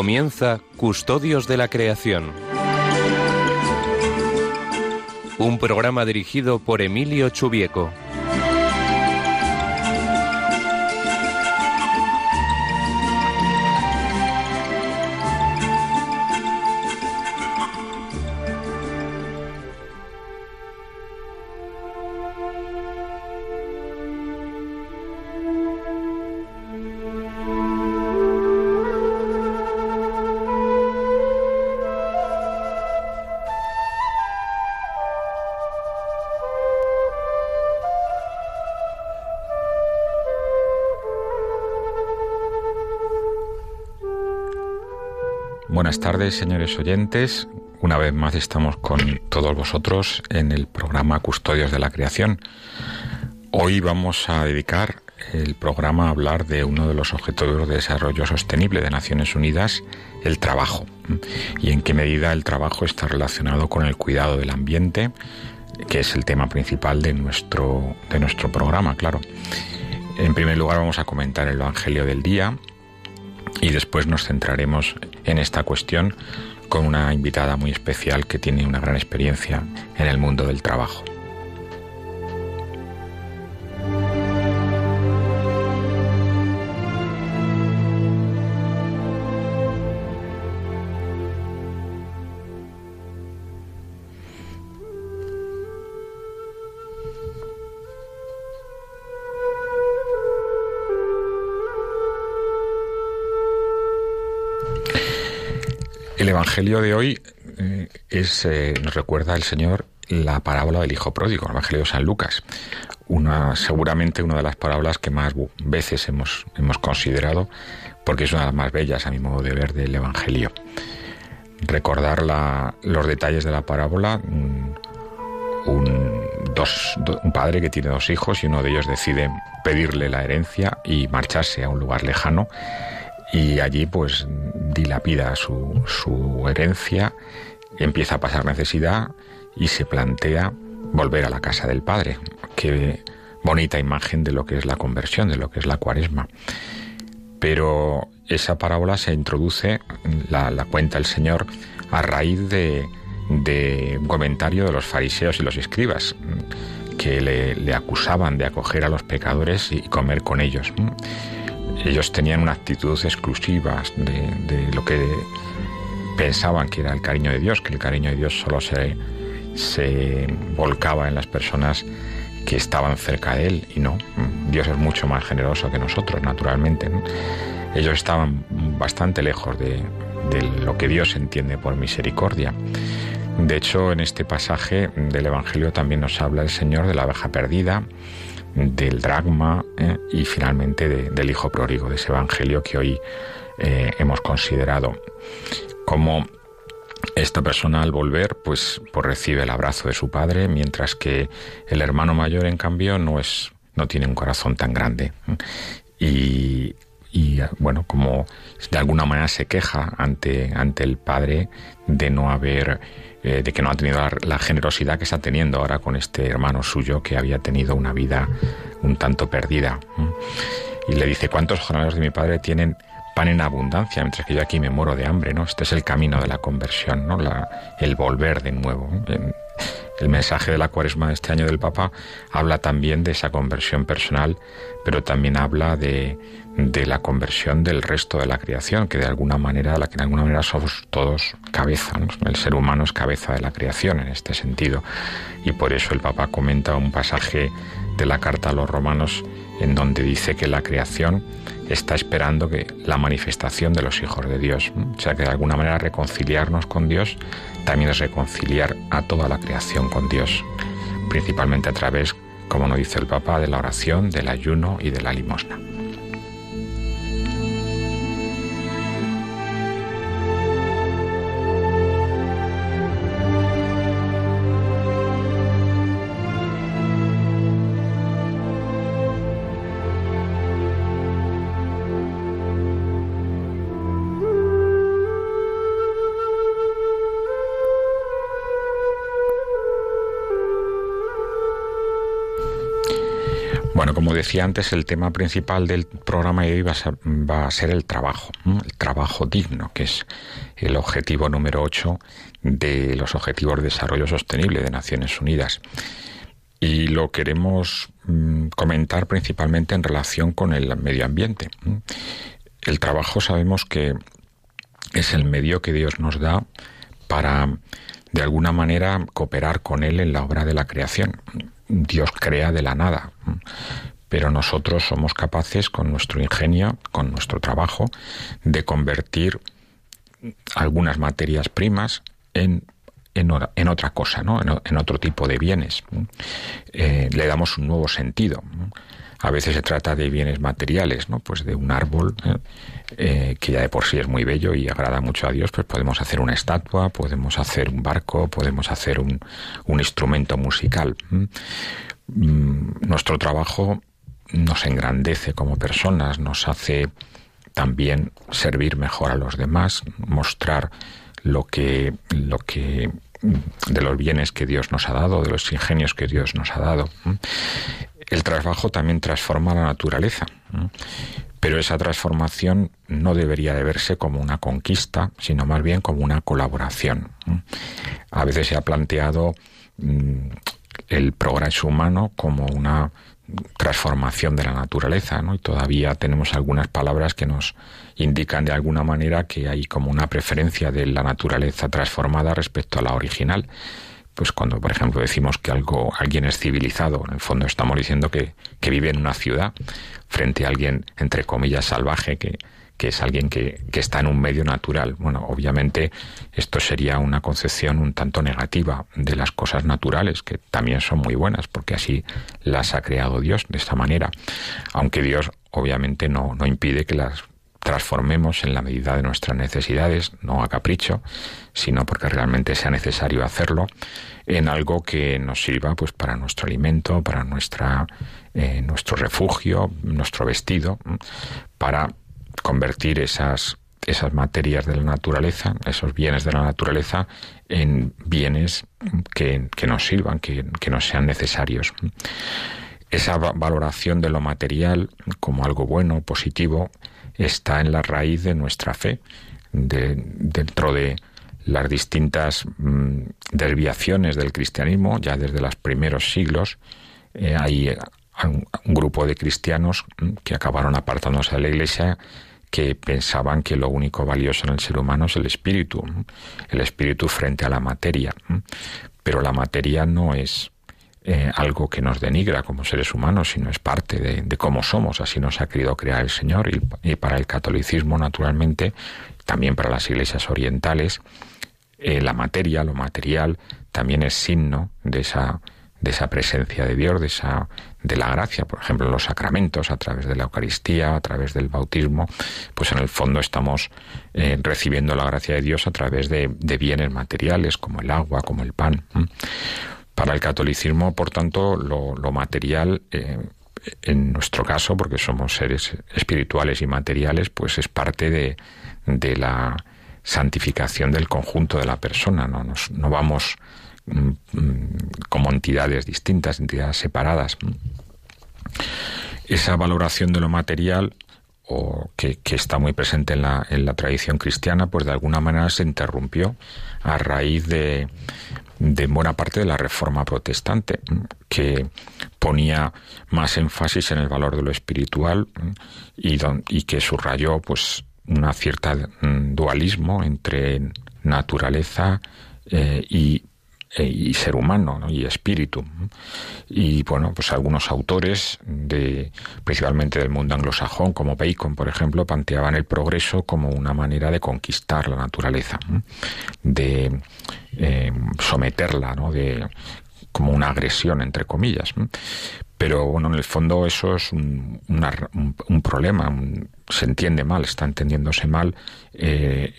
Comienza Custodios de la Creación. Un programa dirigido por Emilio Chubieco. Tardes, señores oyentes. Una vez más estamos con todos vosotros en el programa Custodios de la Creación. Hoy vamos a dedicar el programa a hablar de uno de los objetivos de desarrollo sostenible de Naciones Unidas, el trabajo, y en qué medida el trabajo está relacionado con el cuidado del ambiente, que es el tema principal de nuestro, de nuestro programa, claro. En primer lugar vamos a comentar el Evangelio del día, y después nos centraremos en esta cuestión con una invitada muy especial que tiene una gran experiencia en el mundo del trabajo. Evangelio de hoy eh, es, eh, nos recuerda el Señor la parábola del Hijo Pródigo, el Evangelio de San Lucas. Una, seguramente una de las parábolas que más veces hemos, hemos considerado, porque es una de las más bellas, a mi modo de ver, del Evangelio. Recordar los detalles de la parábola, dos, un padre que tiene dos hijos y uno de ellos decide pedirle la herencia y marcharse a un lugar lejano y allí pues dilapida su, su herencia, empieza a pasar necesidad y se plantea volver a la casa del Padre. Qué bonita imagen de lo que es la conversión, de lo que es la cuaresma. Pero esa parábola se introduce, la, la cuenta el Señor, a raíz de, de, un comentario de los fariseos y los escribas, que le, le acusaban de acoger a los pecadores y comer con ellos ellos tenían una actitud exclusiva de, lo que pensaban que era el cariño de Dios, que el cariño de Dios solo se, se volcaba en las personas que estaban cerca de Él y no, Dios es mucho más generoso que nosotros, naturalmente. Ellos estaban bastante lejos de, de lo que Dios entiende por misericordia. De hecho, en este pasaje del Evangelio también nos habla el Señor de la abeja perdida, del dragma eh, y finalmente del hijo pródigo, de ese evangelio que hoy eh, hemos considerado. Como esta persona al volver, pues, pues recibe el abrazo de su padre, mientras que el hermano mayor, en cambio, no es, no tiene un corazón tan grande. Y, y bueno, como de alguna manera se queja ante, ante el padre de no haber eh, de que no ha tenido la, generosidad que está teniendo ahora con este hermano suyo que había tenido una vida un tanto perdida. Y le dice, ¿cuántos jornaleros de mi padre tienen pan en abundancia, mientras que yo aquí me muero de hambre, ¿no? Este es el camino de la conversión, ¿no? El volver de nuevo. El mensaje de la cuaresma de este año del Papa habla también de esa conversión personal, pero también habla de, de la conversión del resto de la creación, que de alguna manera, la que de alguna manera somos todos cabeza, el ser humano es cabeza de la creación en este sentido. Y por eso el Papa comenta un pasaje de la carta a los romanos en donde dice que la creación está esperando que la manifestación de los hijos de Dios. O sea que de alguna manera reconciliarnos con Dios también es reconciliar a toda la creación con Dios, principalmente a través, como nos dice el Papa, de la oración, del ayuno y de la limosna. Bueno, como decía antes, el tema principal del programa de hoy va a ser, el trabajo, el trabajo digno, que es el objetivo número 8 de los Objetivos de Desarrollo Sostenible de Naciones Unidas. Y lo queremos mm, comentar principalmente en relación con el medio ambiente. El trabajo sabemos que es el medio que Dios nos da para, de alguna manera, cooperar con Él en la obra de la creación Dios crea de la nada, pero nosotros somos capaces con nuestro ingenio, con nuestro trabajo, de convertir algunas materias primas en, en, otra cosa, ¿no? en, otro tipo de bienes. Eh, le damos un nuevo sentido. A veces se trata de bienes materiales, ¿no? Pues de un árbol ¿eh? Eh, que ya de por sí es muy bello y agrada mucho a Dios, pues podemos hacer una estatua, podemos hacer un barco, podemos hacer un, instrumento musical. Mm, nuestro trabajo nos engrandece como personas, nos hace también servir mejor a los demás, mostrar lo que, lo que de los bienes que Dios nos ha dado, de los ingenios que Dios nos ha dado. El trabajo también transforma la naturaleza, pero esa transformación no debería de verse como una conquista, sino más bien como una colaboración. A veces se ha planteado mm, el progreso humano como una transformación de la naturaleza. Y todavía tenemos algunas palabras que nos indican de alguna manera que hay como una preferencia de la naturaleza transformada respecto a la original. Pues cuando, por ejemplo, decimos que algo, alguien es civilizado, en el fondo estamos diciendo que, que vive en una ciudad frente a alguien, entre comillas, salvaje que, que es alguien que, está en un medio natural. Bueno, obviamente esto sería una concepción un tanto negativa de las cosas naturales, que también son muy buenas, porque así las ha creado Dios de esta manera. Aunque Dios obviamente no, no impide que las transformemos en la medida de nuestras necesidades, no a capricho, sino porque realmente sea necesario hacerlo, en algo que nos sirva pues para nuestro alimento, para nuestra eh, nuestro refugio, nuestro vestido, para convertir esas, esas materias de la naturaleza, esos bienes de la naturaleza, en bienes que, nos sirvan, que, que nos sean necesarios. Esa valoración de lo material como algo bueno, positivo, está en la raíz de nuestra fe, dentro de las distintas mm, desviaciones del cristianismo, ya desde los primeros siglos, eh, hay un, grupo de cristianos mm, que acabaron apartándose de la iglesia que pensaban que lo único valioso en el ser humano es el espíritu, el espíritu frente a la materia. Pero la materia no es eh, algo que nos denigra como seres humanos, sino es parte de, cómo somos. Así nos ha querido crear el Señor y, para el catolicismo, naturalmente, también para las iglesias orientales, eh, la materia, lo material, también es signo de esa de esa presencia de Dios, de esa de la gracia, por ejemplo, los sacramentos a través de la Eucaristía, a través del bautismo, pues en el fondo estamos eh, recibiendo la gracia de Dios a través de, bienes materiales como el agua, como el pan. Para el catolicismo, por tanto, lo, material eh, en nuestro caso, porque somos seres espirituales y materiales, pues es parte de, de la santificación del conjunto de la persona. No, Nos, no vamos Mm, como entidades distintas, entidades separadas. Esa valoración de lo material o que, está muy presente en la, en la, tradición cristiana, pues de alguna manera se interrumpió a raíz de, de buena parte de la reforma protestante, que ponía más énfasis en el valor de lo espiritual y, y que subrayó pues una cierta mm, dualismo entre naturaleza eh, y y ser humano y espíritu. Y bueno, pues algunos autores, de, principalmente del mundo anglosajón, como Bacon, por ejemplo, planteaban el progreso como una manera de conquistar la naturaleza, de eh, someterla, ¿no? de, como una agresión, entre comillas. Pero bueno, en el fondo eso es un, un, problema, se entiende mal, está entendiéndose mal eh,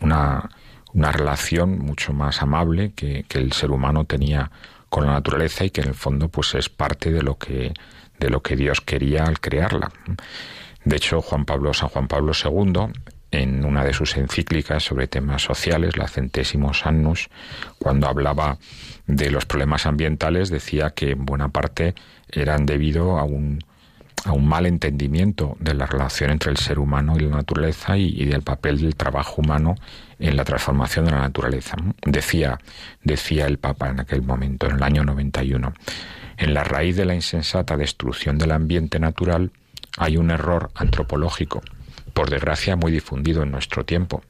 una una relación mucho más amable que, el ser humano tenía con la naturaleza y que en el fondo pues es parte de lo que de lo que Dios quería al crearla. De hecho, Juan Pablo, San Juan Pablo II, en una de sus encíclicas sobre temas sociales, la Centésimos Annus, cuando hablaba de los problemas ambientales, decía que en buena parte eran debido a un, a un mal entendimiento de la relación entre el ser humano y la naturaleza y, del papel del trabajo humano en la transformación de la naturaleza. Decía, decía el Papa en aquel momento, en el año 91. En la raíz de la insensata destrucción del ambiente natural hay un error antropológico, por desgracia muy difundido en nuestro tiempo.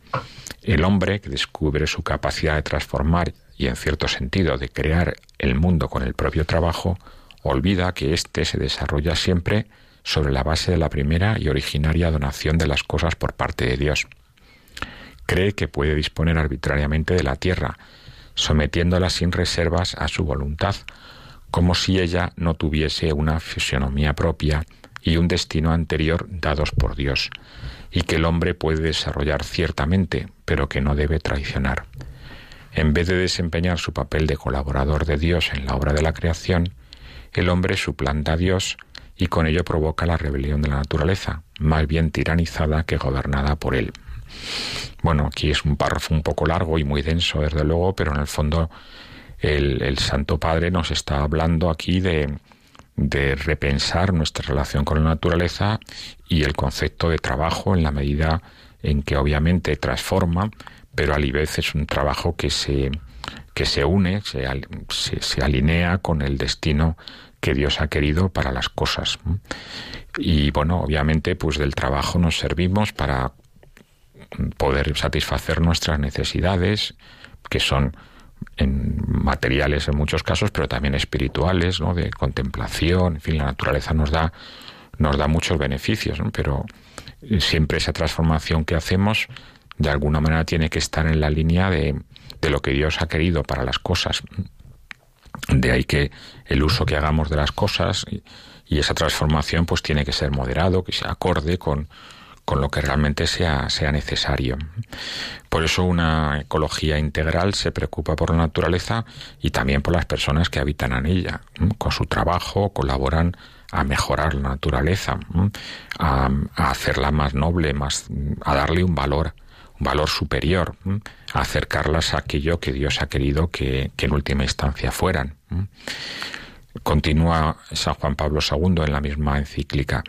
El hombre que descubre su capacidad de transformar y en cierto sentido de crear el mundo con el propio trabajo, olvida que éste se desarrolla siempre sobre la base de la primera y originaria donación de las cosas por parte de Dios. Cree que puede disponer arbitrariamente de la tierra, sometiéndola sin reservas a su voluntad, como si ella no tuviese una fisionomía propia y un destino anterior dados por Dios, y que el hombre puede desarrollar ciertamente, pero que no debe traicionar. En vez de desempeñar su papel de colaborador de Dios en la obra de la creación, el hombre suplanta a Dios y con ello provoca la rebelión de la naturaleza, más bien tiranizada que gobernada por él. Bueno, aquí es un párrafo un poco largo y muy denso, desde luego, pero en el fondo el, Santo Padre nos está hablando aquí de, de repensar nuestra relación con la naturaleza y el concepto de trabajo en la medida en que obviamente transforma, pero a la vez es un trabajo que se, que se une, se, se, se alinea con el destino que Dios ha querido para las cosas. Y bueno, obviamente pues del trabajo nos servimos para poder satisfacer nuestras necesidades, que son en materiales en muchos casos, pero también espirituales, ¿no? de contemplación, en fin, la naturaleza nos da, nos da muchos beneficios, pero siempre esa transformación que hacemos de alguna manera tiene que estar en la línea de, de lo que Dios ha querido para las cosas. De ahí que el uso que hagamos de las cosas y, esa transformación pues tiene que ser moderado, que sea acorde con, con lo que realmente sea, sea necesario. Por eso una ecología integral se preocupa por la naturaleza y también por las personas que habitan en ella. Con su trabajo colaboran a mejorar la naturaleza, a, a hacerla más noble, más, a darle un valor, valor superior, acercarlas a aquello que Dios ha querido que, que en última instancia fueran. Continúa San Juan Pablo II en la misma encíclica.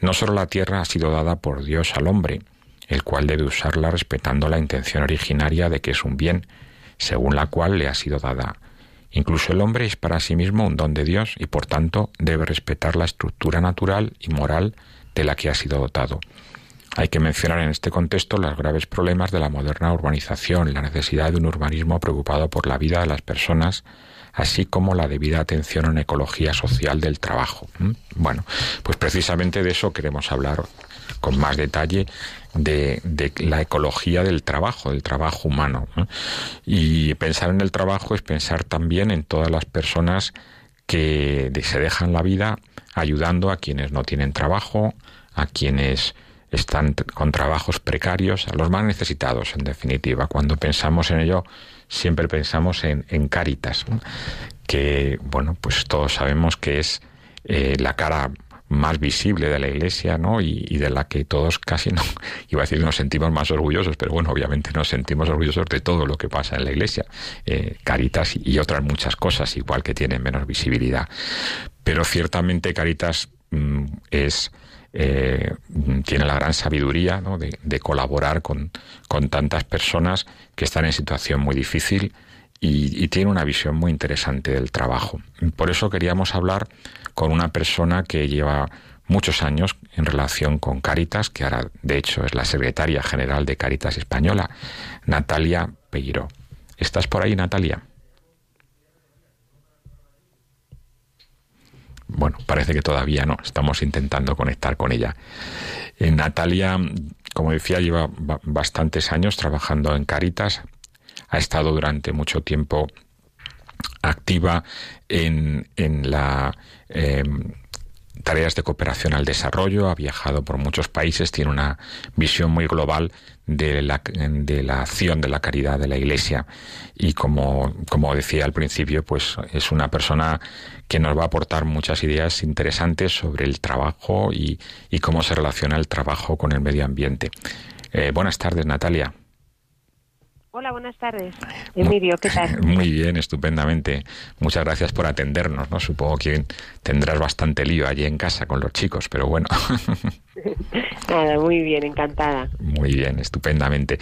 No solo la tierra ha sido dada por Dios al hombre, el cual debe usarla respetando la intención originaria de que es un bien, según la cual le ha sido dada. Incluso el hombre es para sí mismo un don de Dios y por tanto debe respetar la estructura natural y moral de la que ha sido dotado. Hay que mencionar en este contexto los graves problemas de la moderna urbanización, la necesidad de un urbanismo preocupado por la vida de las personas, así como la debida atención en ecología social del trabajo. Bueno, pues precisamente de eso queremos hablar con más detalle de, de, la ecología del trabajo, del trabajo humano. Y pensar en el trabajo es pensar también en todas las personas que se dejan la vida ayudando a quienes no tienen trabajo, a quienes están con trabajos precarios, a los más necesitados, en definitiva. Cuando pensamos en ello, siempre pensamos en, en que, bueno, pues todos sabemos que es eh, la cara más visible de la Iglesia, ¿no? Y, de la que todos casi no, iba a decir nos sentimos más orgullosos, pero bueno, obviamente nos sentimos orgullosos de todo lo que pasa en la Iglesia, eh, Caritas y otras muchas cosas, igual que tienen menos visibilidad. Pero ciertamente Caritas mmm, es eh, tiene la gran sabiduría de, colaborar con, tantas personas que están en situación muy difícil y, y, tiene una visión muy interesante del trabajo. Por eso queríamos hablar con una persona que lleva muchos años en relación con Caritas, que ahora de hecho es la secretaria general de Caritas Española, Natalia Peiró. ¿Estás por ahí, Natalia? Bueno, parece que todavía no, estamos intentando conectar con ella. Eh, Natalia, como decía, lleva bastantes años trabajando en Caritas, ha estado durante mucho tiempo activa en, en la eh, tareas de cooperación al desarrollo, ha viajado por muchos países, tiene una visión muy global de la, de la acción de la caridad de la Iglesia y como, como decía al principio, pues es una persona que nos va a aportar muchas ideas interesantes sobre el trabajo y, y cómo se relaciona el trabajo con el medio ambiente. Eh, buenas tardes, Natalia. Hola, buenas tardes. Emilio, ¿qué tal? Muy bien, estupendamente. Muchas gracias por atendernos, ¿no? Supongo que tendrás bastante lío allí en casa con los chicos, pero bueno. Nada, muy bien, encantada. Muy bien, estupendamente.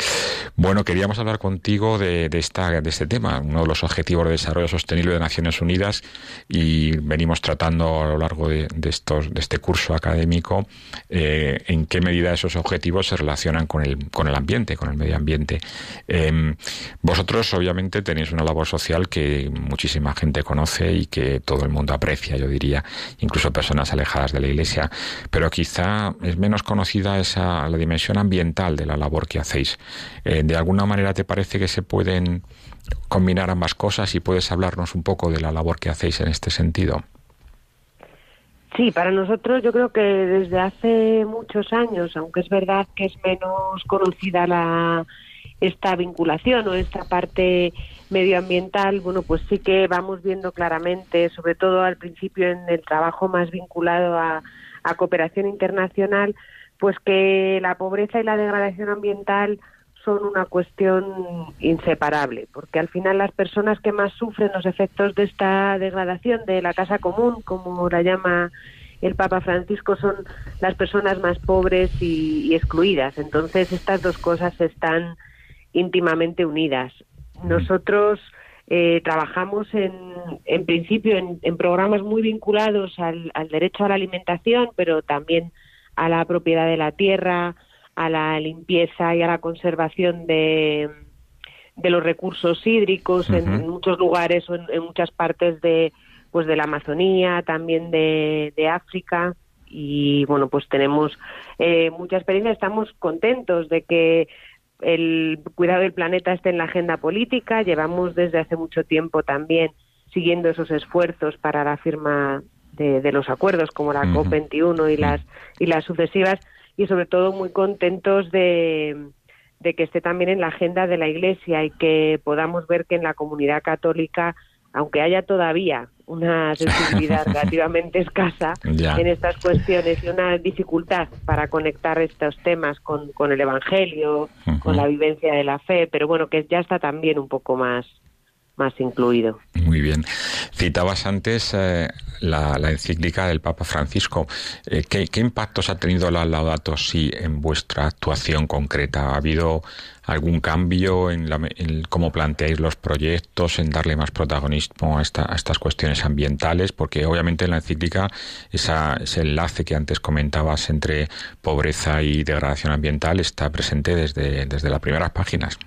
Bueno, queríamos hablar contigo de, esta, de este tema, uno de los objetivos de desarrollo sostenible de Naciones Unidas, y venimos tratando a lo largo de, estos, de este curso académico eh, en qué medida esos objetivos se relacionan con el, con el ambiente, con el medio ambiente. Em, vosotros obviamente tenéis una labor social que muchísima gente conoce y que todo el mundo aprecia, yo diría, incluso personas alejadas de la Iglesia, pero quizá es menos conocida esa la dimensión ambiental de la labor que hacéis. Eh, ¿De alguna manera te parece que se pueden combinar ambas cosas y puedes hablarnos un poco de la labor que hacéis en este sentido? Sí, para nosotros yo creo que desde hace muchos años, aunque es verdad que es menos conocida la, esta vinculación o esta parte medioambiental, bueno, pues sí que vamos viendo claramente, sobre todo al principio en el trabajo más vinculado a, cooperación internacional, pues que la pobreza y la degradación ambiental son una cuestión inseparable, porque al final las personas que más sufren los efectos de esta degradación de la casa común, como la llama el Papa Francisco, son las personas más pobres y, y excluidas. Entonces estas dos cosas están íntimamente unidas. Nosotros eh, trabajamos en, en principio en, programas muy vinculados al, al, derecho a la alimentación, pero también a la propiedad de la tierra, a la limpieza y a la conservación de, de los recursos hídricos en, muchos lugares o en, muchas partes de pues de la Amazonía, también de, de África y bueno pues tenemos eh, mucha experiencia. Estamos contentos de que el cuidado del planeta esté en la agenda política. Llevamos desde hace mucho tiempo también siguiendo esos esfuerzos para la firma de, los acuerdos como la COP21 y las y las sucesivas y sobre todo muy contentos de, de que esté también en la agenda de la Iglesia y que podamos ver que en la comunidad católica aunque haya todavía una sensibilidad relativamente escasa en estas cuestiones y una dificultad para conectar estos temas con, el Evangelio, con la vivencia de la fe, pero bueno, que ya está también un poco más, más incluido. Muy bien. Citabas antes eh, la, encíclica del Papa Francisco. Eh, ¿qué, impactos ha tenido la Laudato Si en vuestra actuación concreta? ¿Ha habido algún cambio en, cómo planteáis los proyectos, en darle más protagonismo a, estas cuestiones ambientales? Porque obviamente en la encíclica esa, ese enlace que antes comentabas entre pobreza y degradación ambiental está presente desde, desde las primeras páginas.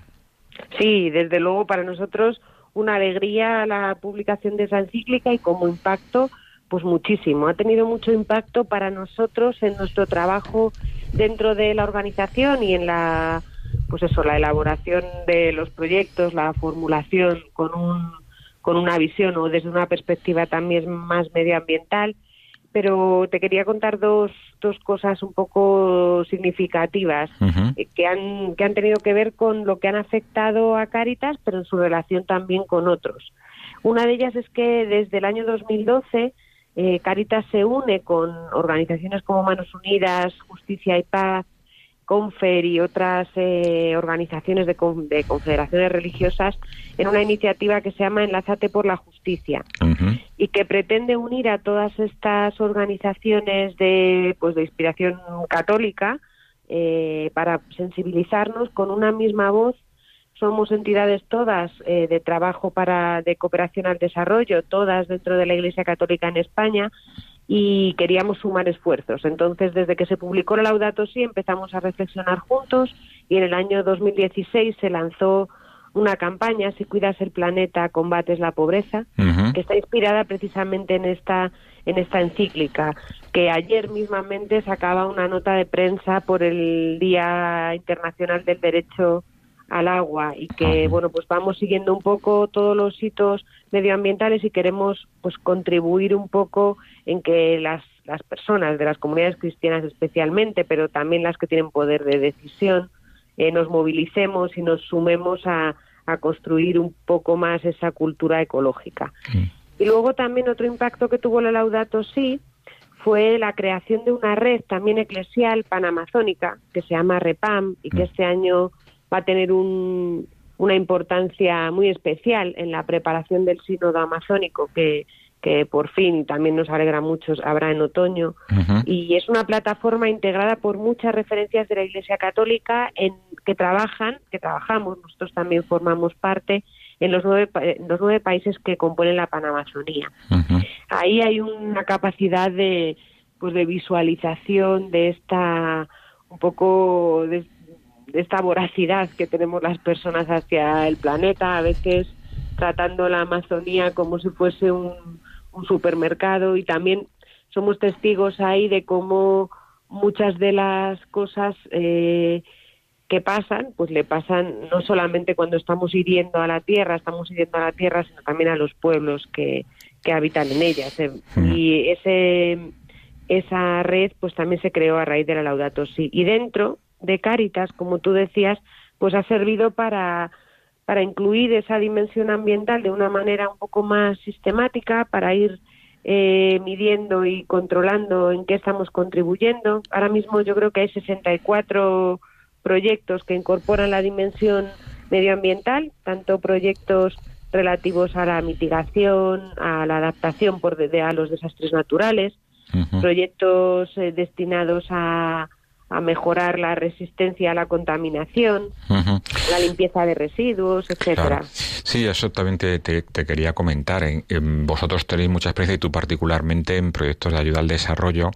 Sí, desde luego para nosotros una alegría la publicación de esa encíclica y como impacto, pues muchísimo. Ha tenido mucho impacto para nosotros en nuestro trabajo dentro de la organización y en la, pues eso, la elaboración de los proyectos, la formulación con un, con una visión o desde una perspectiva también más medioambiental pero te quería contar dos, dos cosas un poco significativas eh, que, han, que han tenido que ver con lo que han afectado a Cáritas, pero en su relación también con otros. Una de ellas es que desde el año 2012 eh, Cáritas se une con organizaciones como Manos Unidas, Justicia y Paz, Confer y otras eh, organizaciones de, confederaciones religiosas en una iniciativa que se llama Enlázate por la Justicia y que pretende unir a todas estas organizaciones de, pues, de inspiración católica eh, para sensibilizarnos con una misma voz. Somos entidades todas eh, de trabajo para de cooperación al desarrollo, todas dentro de la Iglesia Católica en España y queríamos sumar esfuerzos. Entonces, desde que se publicó la Laudato Si empezamos a reflexionar juntos y en el año 2016 se lanzó una campaña, Si cuidas el planeta, combates la pobreza, que está inspirada precisamente en esta, en esta encíclica, que ayer mismamente sacaba una nota de prensa por el Día Internacional del Derecho al agua y que bueno pues vamos siguiendo un poco todos los hitos medioambientales y queremos pues contribuir un poco en que las las personas de las comunidades cristianas especialmente pero también las que tienen poder de decisión eh, nos movilicemos y nos sumemos a, a, construir un poco más esa cultura ecológica. Y luego también otro impacto que tuvo la Laudato Si fue la creación de una red también eclesial panamazónica que se llama REPAM y que mm. este año va a tener una importancia muy especial en la preparación del sínodo amazónico que, que por fin también nos alegra mucho habrá en otoño. Y es una plataforma integrada por muchas referencias de la Iglesia Católica en que trabajan que trabajamos nosotros también formamos parte en los nueve, los nueve países que componen la Panamazonía. Ahí hay una capacidad de, pues de visualización de esta, un poco de, esta voracidad que tenemos las personas hacia el planeta, a veces tratando la Amazonía como si fuese un, un supermercado y también somos testigos ahí de cómo muchas de las cosas eh, que pasan, pues le pasan no solamente cuando estamos hiriendo a la tierra, estamos hiriendo a la tierra, sino también a los pueblos que, que habitan en ella. Y ese, esa red pues también se creó a raíz de la Laudato Si. Y dentro de Cáritas, como tú decías, pues ha servido para, para incluir esa dimensión ambiental de una manera un poco más sistemática, para ir eh, midiendo y controlando en qué estamos contribuyendo. Ahora mismo yo creo que hay 64 proyectos que incorporan la dimensión medioambiental, tanto proyectos relativos a la mitigación, a la adaptación por de, a los desastres naturales, proyectos eh, destinados a, a mejorar la resistencia a la contaminación, la limpieza de residuos, etcétera. Sí, eso también te, quería comentar. En, vosotros tenéis mucha experiencia y tú particularmente en proyectos de ayuda al desarrollo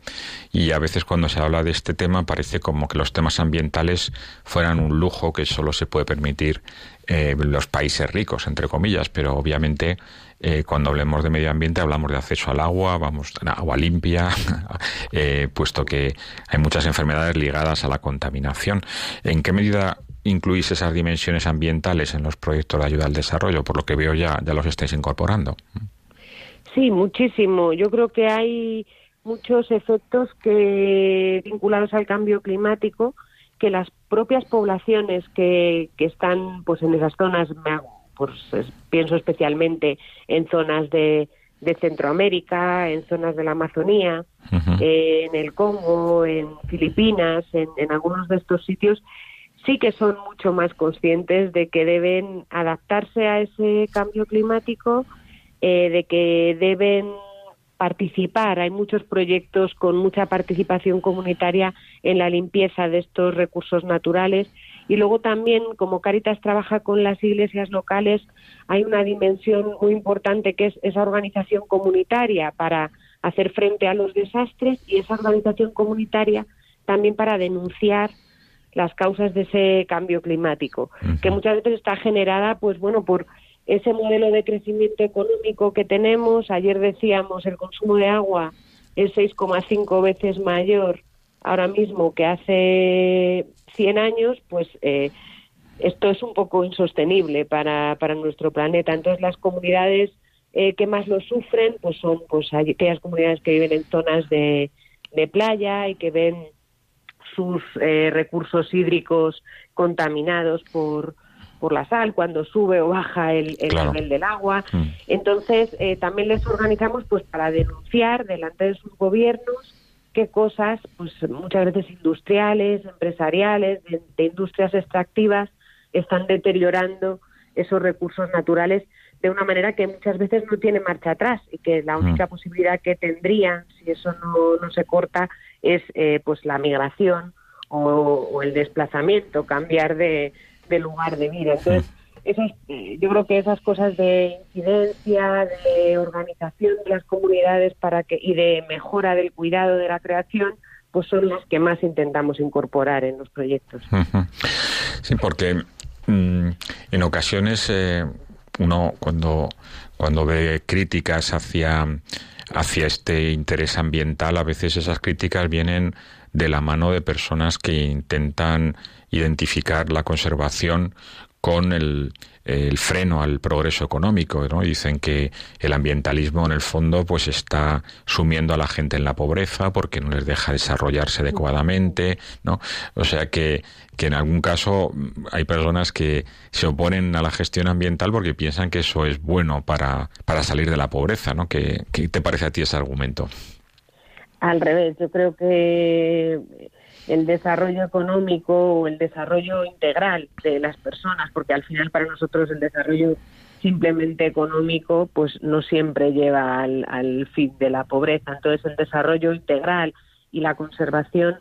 y a veces cuando se habla de este tema parece como que los temas ambientales fueran un lujo que solo se puede permitir eh, los países ricos, entre comillas, pero obviamente eh, cuando hablemos de medio ambiente hablamos de acceso al agua, vamos agua limpia, eh, puesto que hay muchas enfermedades ligadas a la contaminación. ¿En qué medida incluís esas dimensiones ambientales en los proyectos de ayuda al desarrollo? Por lo que veo ya, ya los estáis incorporando. Sí, muchísimo. Yo creo que hay muchos efectos que vinculados al cambio climático que las propias poblaciones que, que están pues en esas zonas pues pienso especialmente en zonas de, de Centroamérica, en zonas de la Amazonía, en el Congo, en Filipinas, en, algunos de estos sitios, sí que son mucho más conscientes de que deben adaptarse a ese cambio climático, eh, de que deben participar. Hay muchos proyectos con mucha participación comunitaria en la limpieza de estos recursos naturales y luego también, como Caritas trabaja con las iglesias locales, hay una dimensión muy importante que es esa organización comunitaria para hacer frente a los desastres y esa organización comunitaria también para denunciar las causas de ese cambio climático, que muchas veces está generada, pues bueno, por ese modelo de crecimiento económico que tenemos. Ayer decíamos el consumo de agua es 6,5 veces mayor ahora mismo que hace 100 años, pues eh, esto es un poco insostenible para, para nuestro planeta. Entonces, las comunidades eh, que más lo sufren pues son pues aquellas comunidades que viven en zonas de, de playa y que ven sus eh, recursos hídricos contaminados por, por la sal cuando sube o baja el, nivel del agua. Mm. Entonces, también les organizamos pues para denunciar delante de sus gobiernos qué cosas, pues muchas veces industriales, empresariales, de, industrias extractivas, están deteriorando esos recursos naturales de una manera que muchas veces no tiene marcha atrás y que la única mm. posibilidad que tendrían, si eso no, no se corta, es eh, pues la migración o, el desplazamiento, cambiar de, de lugar de vida. Entonces, esas, yo creo que esas cosas de incidencia, de organización de las comunidades para que y de mejora del cuidado de la creación, pues son las que más intentamos incorporar en los proyectos. Sí, porque mm, en ocasiones eh, uno cuando cuando ve críticas hacia hacia este interés ambiental, a veces esas críticas vienen de la mano de personas que intentan identificar la conservación con el, freno al progreso económico, ¿no? Dicen que el ambientalismo en el fondo pues está sumiendo a la gente en la pobreza porque no les deja desarrollarse adecuadamente, ¿no? O sea que, que en algún caso hay personas que se oponen a la gestión ambiental porque piensan que eso es bueno para, para salir de la pobreza, ¿no? ¿Qué, ¿Qué te parece a ti ese argumento? Al revés, yo creo que el desarrollo económico o el desarrollo integral de las personas, porque al final para nosotros el desarrollo simplemente económico pues no siempre lleva al, al fin de la pobreza. Entonces el desarrollo integral y la conservación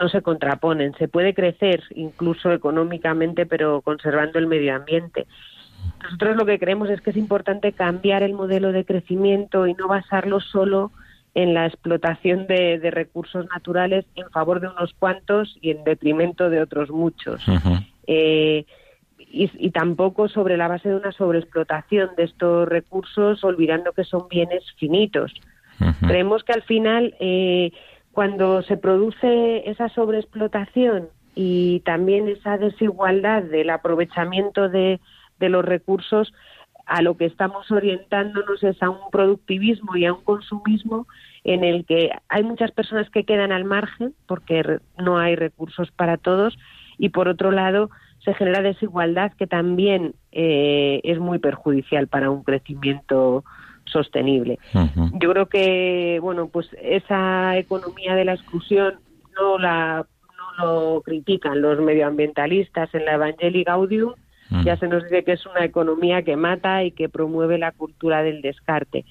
no se contraponen. Se puede crecer incluso económicamente, pero conservando el medio ambiente. Nosotros lo que creemos es que es importante cambiar el modelo de crecimiento y no basarlo solo en la explotación de, recursos naturales en favor de unos cuantos y en detrimento de otros muchos. Eh, y, tampoco sobre la base de una sobreexplotación de estos recursos, olvidando que son bienes finitos. Creemos que al final, eh, cuando se produce esa sobreexplotación y también esa desigualdad del aprovechamiento de, de los recursos, a lo que estamos orientándonos es a un productivismo y a un consumismo en el que hay muchas personas que quedan al margen porque no hay recursos para todos y por otro lado se genera desigualdad que también eh, es muy perjudicial para un crecimiento sostenible. Yo creo que bueno pues esa economía de la exclusión no la no lo critican los medioambientalistas en la Evangelii Gaudium ya se nos dice que es una economía que mata y que promueve la cultura del descarte.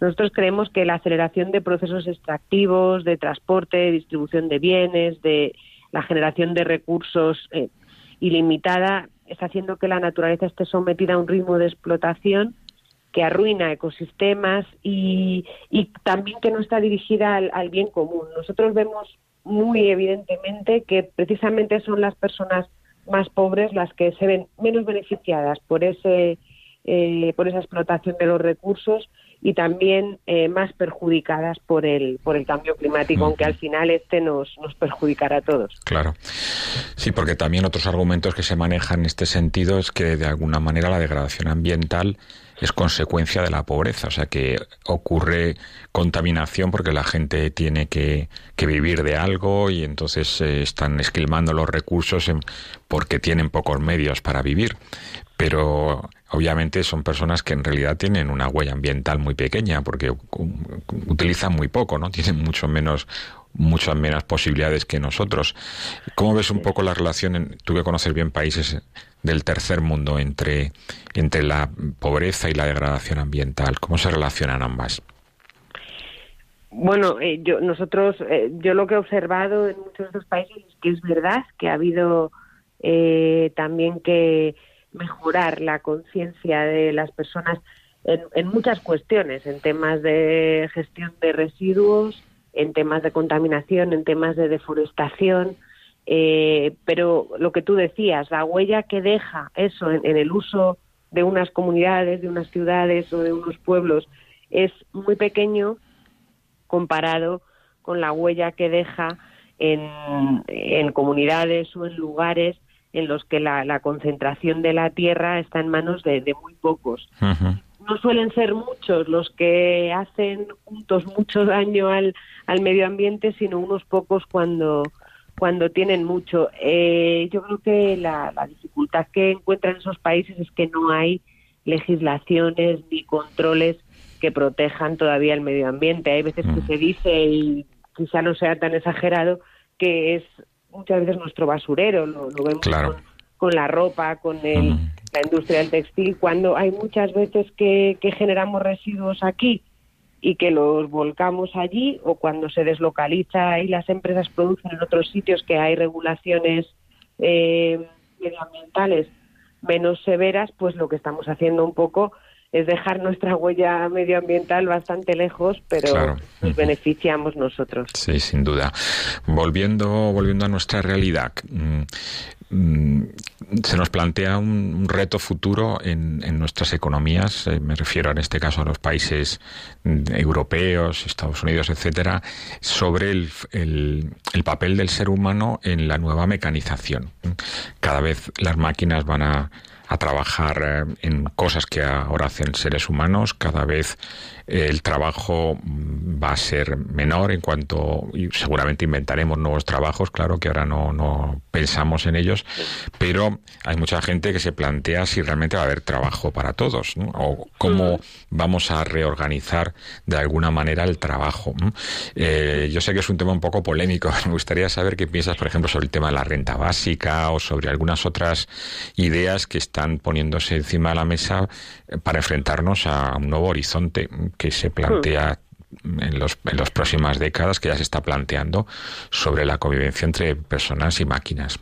Nosotros creemos que la aceleración de procesos extractivos, de transporte, de distribución de bienes, de la generación de recursos eh, ilimitada, está haciendo que la naturaleza esté sometida a un ritmo de explotación que arruina ecosistemas y, también que no está dirigida al bien común. Nosotros vemos muy evidentemente que precisamente son las personas más pobres las que se ven menos beneficiadas por ese eh, por esa explotación de los recursos y también eh, más perjudicadas por el por el cambio climático, aunque al final este nos nos perjudicará a todos. Claro. Sí, porque también otros argumentos que se manejan en este sentido es que de alguna manera la degradación ambiental es consecuencia de la pobreza, o sea que ocurre contaminación porque la gente tiene que, que vivir de algo y entonces eh, están esquilmando los recursos porque tienen pocos medios para vivir. Pero obviamente son personas que en realidad tienen una huella ambiental muy pequeña porque utilizan muy poco, ¿no? Tienen mucho menos muchas menos posibilidades que nosotros. ¿Cómo ves un poco la relación, tú que conoces bien países del tercer mundo, entre, entre la pobreza y la degradación ambiental? ¿Cómo se relacionan ambas? Bueno, eh, yo, nosotros, eh, yo lo que he observado en muchos de estos países es que es verdad que ha habido eh, también que mejorar la conciencia de las personas en, en, muchas cuestiones, en temas de gestión de residuos, en temas de contaminación, en temas de deforestación, eh, pero lo que tú decías, la huella que deja eso en, el uso de unas comunidades, de unas ciudades o de unos pueblos es muy pequeño comparado con la huella que deja en, comunidades o en lugares en los que la, concentración de la tierra está en manos de, muy pocos no suelen ser muchos los que hacen juntos mucho daño al, al medio ambiente, sino unos pocos cuando, cuando tienen mucho. Eh, yo creo que la, la dificultad que encuentran esos países es que no hay legislaciones ni controles que protejan todavía el medio ambiente. Hay veces que mm. se dice, y quizá no sea tan exagerado, que es muchas veces nuestro basurero, lo, vemos con, la ropa, con el, la industria del textil, cuando hay muchas veces que, generamos residuos aquí y que los volcamos allí o cuando se deslocaliza y las empresas producen en otros sitios que hay regulaciones eh, medioambientales menos severas, pues lo que estamos haciendo un poco es dejar nuestra huella medioambiental bastante lejos, pero nos beneficiamos nosotros. Sí, sin duda. Volviendo, volviendo a nuestra realidad, mm, mm, se nos plantea un, reto futuro en, nuestras economías, eh, me refiero en este caso a los países mm, europeos, Estados Unidos, etcétera, sobre el, el papel del ser humano en la nueva mecanización. Cada vez las máquinas van a a trabajar eh, en cosas que ahora hacen seres humanos, cada vez el trabajo mm, va a ser menor en cuanto y seguramente inventaremos nuevos trabajos, claro que ahora no, no pensamos en ellos, pero hay mucha gente que se plantea si realmente va a haber trabajo para todos, o cómo vamos a reorganizar de alguna manera el trabajo. Eh, yo sé que es un tema un poco polémico, me gustaría saber qué piensas, por ejemplo, sobre el tema de la renta básica o sobre algunas otras ideas que están poniéndose encima de la mesa eh, para enfrentarnos a un nuevo horizonte que se plantea en, los, en las próximas décadas, que ya se está planteando sobre la convivencia entre personas y máquinas.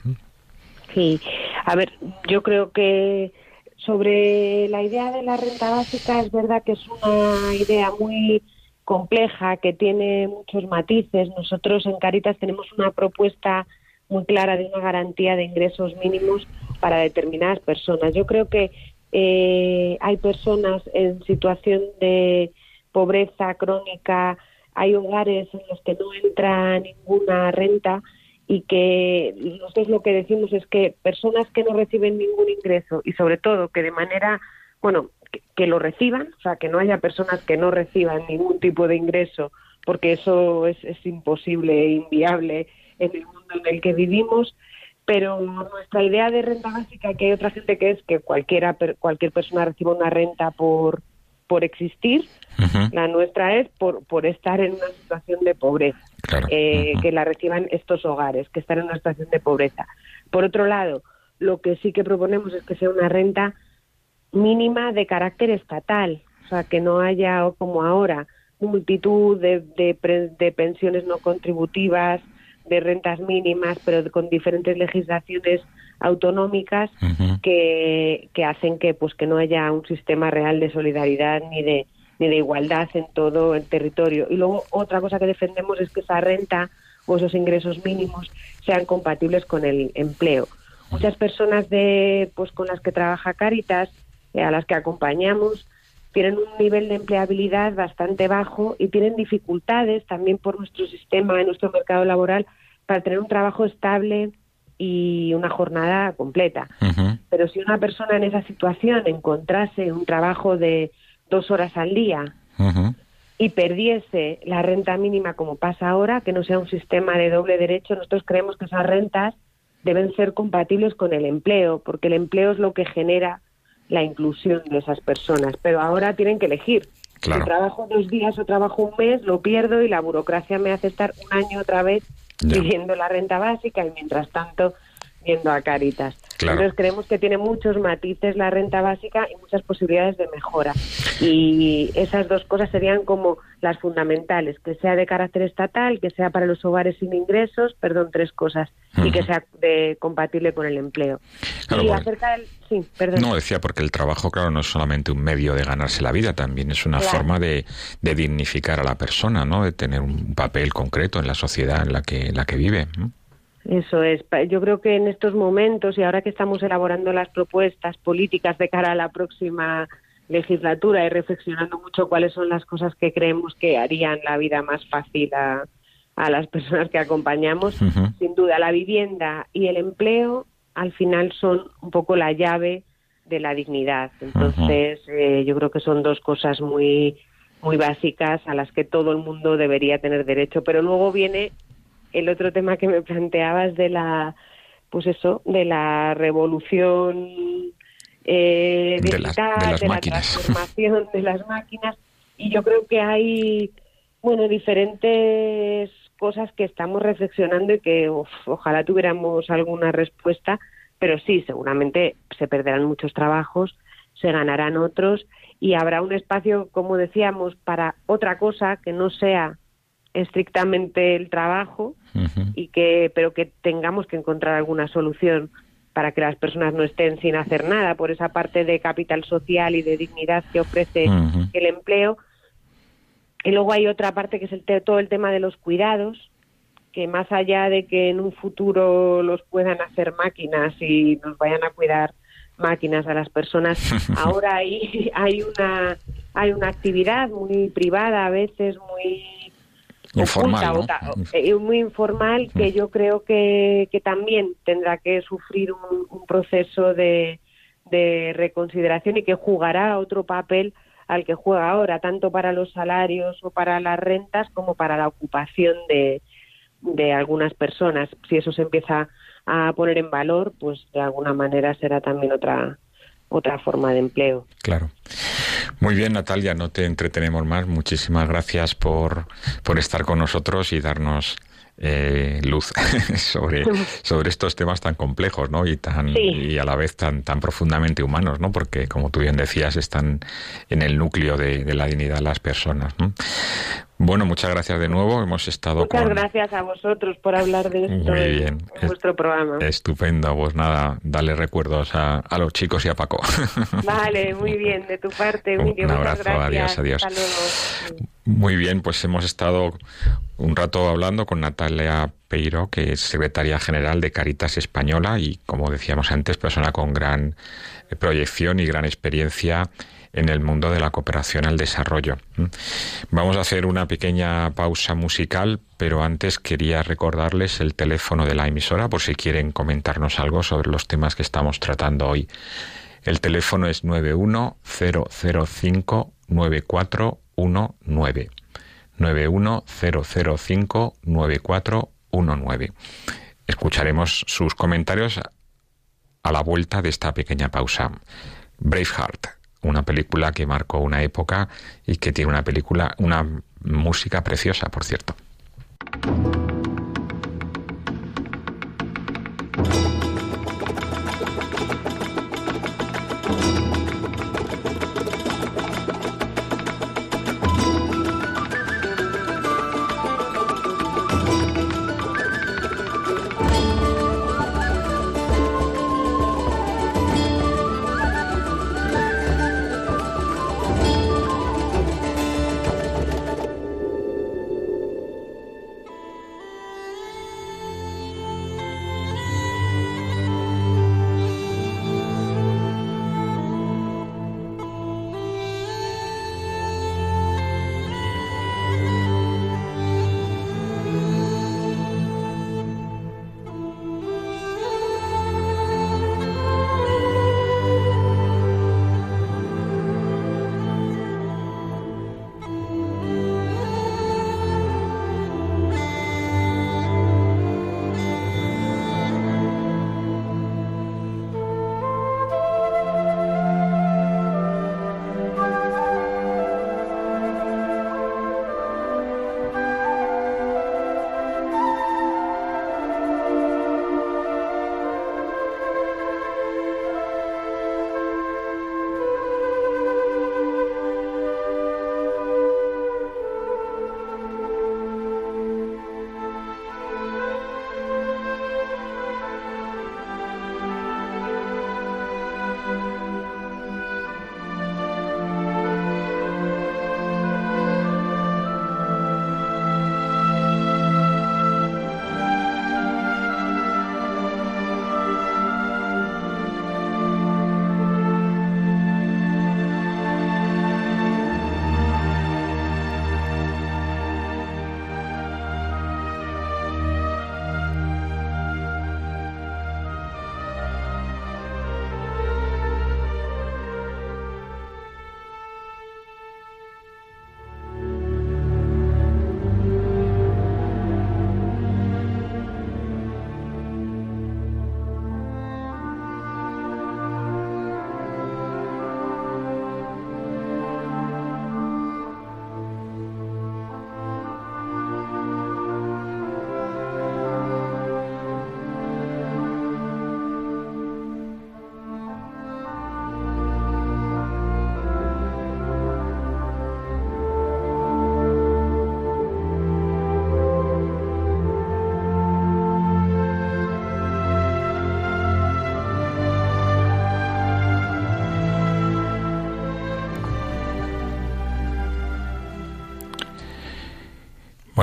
Sí, a ver, yo creo que sobre la idea de la renta básica es verdad que es una idea muy compleja, que tiene muchos matices. Nosotros en Caritas tenemos una propuesta muy clara de una garantía de ingresos mínimos para determinadas personas. Yo creo que eh, hay personas en situación de pobreza crónica, hay hogares en los que no entra ninguna renta y que nosotros lo que decimos es que personas que no reciben ningún ingreso y sobre todo que de manera, bueno, que, lo reciban, o sea, que no haya personas que no reciban ningún tipo de ingreso, porque eso es, es imposible e inviable en el mundo en el que vivimos, pero nuestra idea de renta básica, que hay otra gente que es que cualquiera, cualquier persona reciba una renta por, por existir, la nuestra es por, por estar en una situación de pobreza, eh, que la reciban estos hogares, que están en una situación de pobreza. Por otro lado, lo que sí que proponemos es que sea una renta mínima de carácter estatal, o sea, que no haya, como ahora, multitud de, de pensiones no contributivas, de rentas mínimas, pero con diferentes legislaciones autonómicas que, que hacen que pues que no haya un sistema real de solidaridad ni de ni de igualdad en todo el territorio. Y luego otra cosa que defendemos es que esa renta o esos ingresos mínimos sean compatibles con el empleo. Muchas personas de pues con las que trabaja Caritas, eh, a las que acompañamos, tienen un nivel de empleabilidad bastante bajo y tienen dificultades también por nuestro sistema, en nuestro mercado laboral, para tener un trabajo estable y una jornada completa. Pero si una persona en esa situación encontrase un trabajo de dos horas al día y perdiese la renta mínima como pasa ahora, que no sea un sistema de doble derecho, nosotros creemos que esas rentas deben ser compatibles con el empleo, porque el empleo es lo que genera la inclusión de esas personas, pero ahora tienen que elegir. Si trabajo dos días o trabajo un mes, lo pierdo y la burocracia me hace estar un año otra vez pidiendo la renta básica y mientras tanto viendo a Caritas. Entonces creemos que tiene muchos matices la renta básica y muchas posibilidades de mejora. Y esas dos cosas serían como las fundamentales, que sea de carácter estatal, que sea para los hogares sin ingresos, perdón, tres cosas, y que sea de, compatible con el empleo. y acerca del... Sí, perdón. No, decía porque el trabajo, claro, no es solamente un medio de ganarse la vida, también es una forma de, de, dignificar a la persona, ¿no? De tener un papel concreto en la sociedad en la que, en la que vive. Eso es. Yo creo que en estos momentos y ahora que estamos elaborando las propuestas políticas de cara a la próxima legislatura y reflexionando mucho cuáles son las cosas que creemos que harían la vida más fácil a, las personas que acompañamos, sin duda la vivienda y el empleo al final son un poco la llave de la dignidad. Entonces, eh, yo creo que son dos cosas muy muy básicas a las que todo el mundo debería tener derecho. Pero luego viene el otro tema que me planteabas de la, pues eso, de la revolución eh, de, la transformación de las máquinas. Y yo creo que hay, bueno, diferentes cosas que estamos reflexionando y que ojalá tuviéramos alguna respuesta, pero sí, seguramente se perderán muchos trabajos, se ganarán otros y habrá un espacio, como decíamos, para otra cosa que no sea estrictamente el trabajo y que pero que tengamos que encontrar alguna solución para que las personas no estén sin hacer nada por esa parte de capital social y de dignidad que ofrece el empleo. Y luego hay otra parte que es el todo el tema de los cuidados que más allá de que en un futuro los puedan hacer máquinas y nos vayan a cuidar máquinas a las personas ahora hay hay una hay una actividad muy privada a veces muy informal, eh, muy informal que yo creo que, que también tendrá que sufrir un, proceso de, de, reconsideración y que jugará otro papel al que juega ahora, tanto para los salarios o para las rentas como para la ocupación de, de algunas personas. Si eso se empieza a poner en valor, pues de alguna manera será también otra otra forma de empleo. Claro. Muy bien, Natalia, no te entretenemos más. Muchísimas gracias por, por estar con nosotros y darnos eh, luz sobre, sobre estos temas tan complejos ¿no? y, tan, y a la vez tan, tan profundamente humanos, ¿no? porque, como tú bien decías, están en el núcleo de, de la dignidad de las personas. ¿no? Bueno, muchas gracias de nuevo. Hemos estado Muchas gracias a vosotros por hablar de esto Muy bien. en, vuestro programa. Estupendo. Pues nada, dale recuerdos a, a, los chicos y a Paco. Vale, muy bien. De tu parte, Un, un abrazo. Adiós, adiós. Hasta luego. Muy bien, pues hemos estado un rato hablando con Natalia Peiro, que es secretaria general de Caritas Española y, como decíamos antes, persona con gran proyección y gran experiencia en el mundo de la cooperación al desarrollo. Vamos a hacer una pequeña pausa musical, pero antes quería recordarles el teléfono de la emisora por si quieren comentarnos algo sobre los temas que estamos tratando hoy. El teléfono es 910059419. 910059419. Escucharemos sus comentarios a la vuelta de esta pequeña pausa. Braveheart una película que marcó una época y que tiene una película, una música preciosa, por cierto.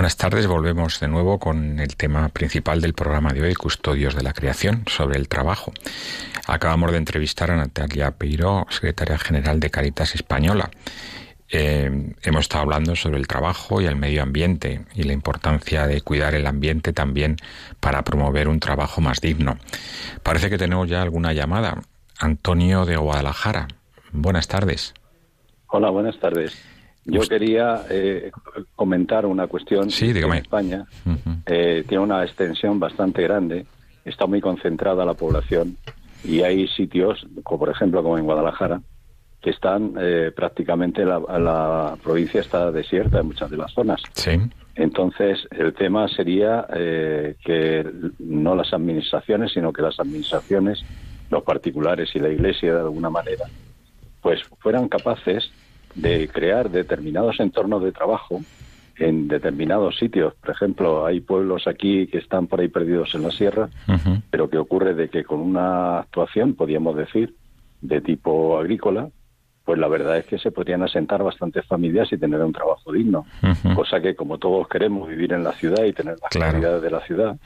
Buenas tardes, volvemos de nuevo con el tema principal del programa de hoy, Custodios de la Creación, sobre el trabajo. Acabamos de entrevistar a Natalia Peiró, secretaria general de Caritas Española. Eh, hemos estado hablando sobre el trabajo y el medio ambiente y la importancia de cuidar el ambiente también para promover un trabajo más digno. Parece que tenemos ya alguna llamada. Antonio de Guadalajara. Buenas tardes. Hola, buenas tardes. Yo quería eh, comentar una cuestión. Sí, En España eh, tiene una extensión bastante grande, está muy concentrada la población y hay sitios, como por ejemplo como en Guadalajara, que están eh, prácticamente la, la, provincia está desierta en muchas de las zonas. Sí. Entonces, el tema sería eh, que no las administraciones, sino que las administraciones, los particulares y la Iglesia, de alguna manera, pues fueran capaces de crear determinados entornos de trabajo en determinados sitios. Por ejemplo, hay pueblos aquí que están por ahí perdidos en la sierra, pero que ocurre de que con una actuación, podríamos decir, de tipo agrícola, pues la verdad es que se podrían asentar bastantes familias y tener un trabajo digno. Cosa que como todos queremos vivir en la ciudad y tener las claro. de la ciudad,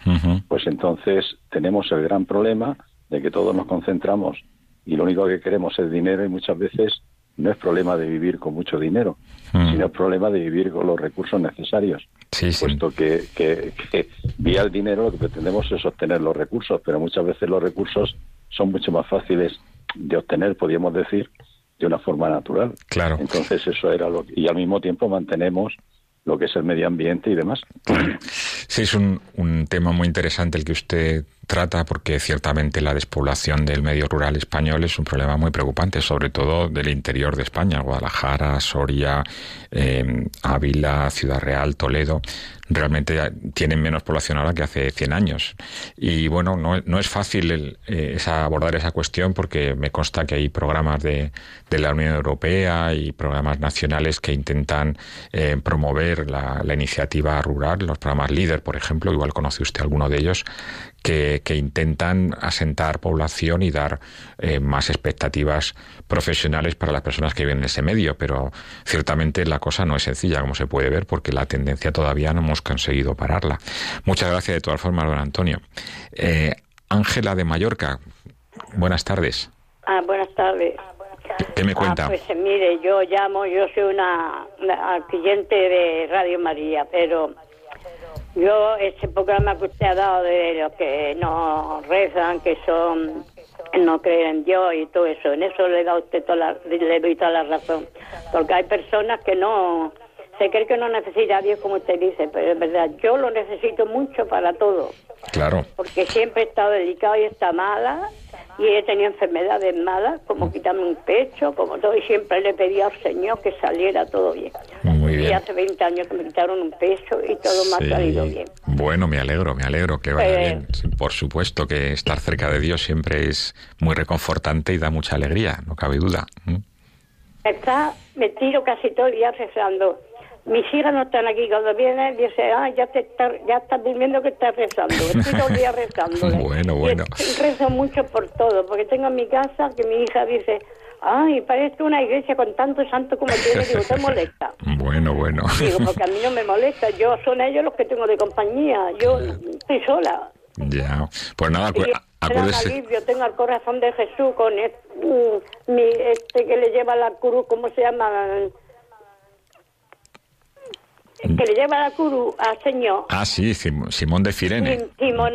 pues entonces tenemos el gran problema de que todos nos concentramos y lo único que queremos es dinero y muchas veces no es problema de vivir con mucho dinero, sino es problema de vivir con los recursos necesarios. puesto que, que, que, vía el dinero lo que pretendemos es obtener los recursos, pero muchas veces los recursos son mucho más fáciles de obtener, podríamos decir, de una forma natural. Claro. Entonces eso era lo que, y al mismo tiempo mantenemos lo que es el medio ambiente y demás. Sí, es un, un tema muy interesante el que usted trata porque ciertamente la despoblación del medio rural español es un problema muy preocupante, sobre todo del interior de España, Guadalajara, Soria, eh, Ávila, Ciudad Real, Toledo realmente tienen menos población ahora que hace 100 años. Y bueno, no, es fácil eh, abordar esa cuestión porque me consta que hay programas de, la Unión Europea y programas nacionales que intentan eh, promover la, la, iniciativa rural, los programas LEADER, por ejemplo, igual conoce usted alguno de ellos, que, que intentan asentar población y dar eh, más expectativas profesionales para las personas que viven en ese medio, pero ciertamente la cosa no es sencilla, como se puede ver, porque la tendencia todavía no hemos conseguido pararla. Muchas gracias de todas formas, don Antonio. Eh, Ángela de Mallorca, buenas tardes. Ah, buenas tardes. ¿Qué me cuenta? Ah, pues mire, yo llamo, yo soy una, una cliente de Radio María, pero yo, ese programa que usted ha dado de los que no rezan, que son, no creen en Dios y todo eso, en eso le da usted toda la, le doy toda la razón. Porque hay personas que no, se cree que no necesita a Dios como usted dice, pero es verdad, yo lo necesito mucho para todo. Claro. Porque siempre he estado delicado y está mala y he tenido enfermedades malas, como quitarme un pecho, como todo, y siempre le pedía al Señor que saliera todo bien. Muy bien. Y hace 20 años que me quitaron un pecho y todo me ha salido bien. Bueno, me alegro, me alegro que vaya pues bien. por supuesto que estar cerca de Dios siempre es muy reconfortante y da mucha alegría, no cabe duda. Está, me tiro casi todo el día rezando mis hijas no están aquí. Cuando vienen, dice, ah, ya, te está, ya estás durmiendo que estás rezando. Estoy todo el día rezando. bueno, bueno. Y rezo mucho por todo, porque tengo en mi casa que mi hija dice, ay, parece una iglesia con tantos santos como tiene. Digo, ¿te molesta? bueno, bueno. Digo, porque a mí no me molesta. Yo son ellos los que tengo de compañía. Yo estoy sola. Ya, pues nada, acuérdese. Yo tengo el corazón de Jesús con mm, mi, este que le lleva la cruz, ¿cómo se llama? Que le lleva la cruz al Señor. Ah, sí, Simón de Firene. Simón,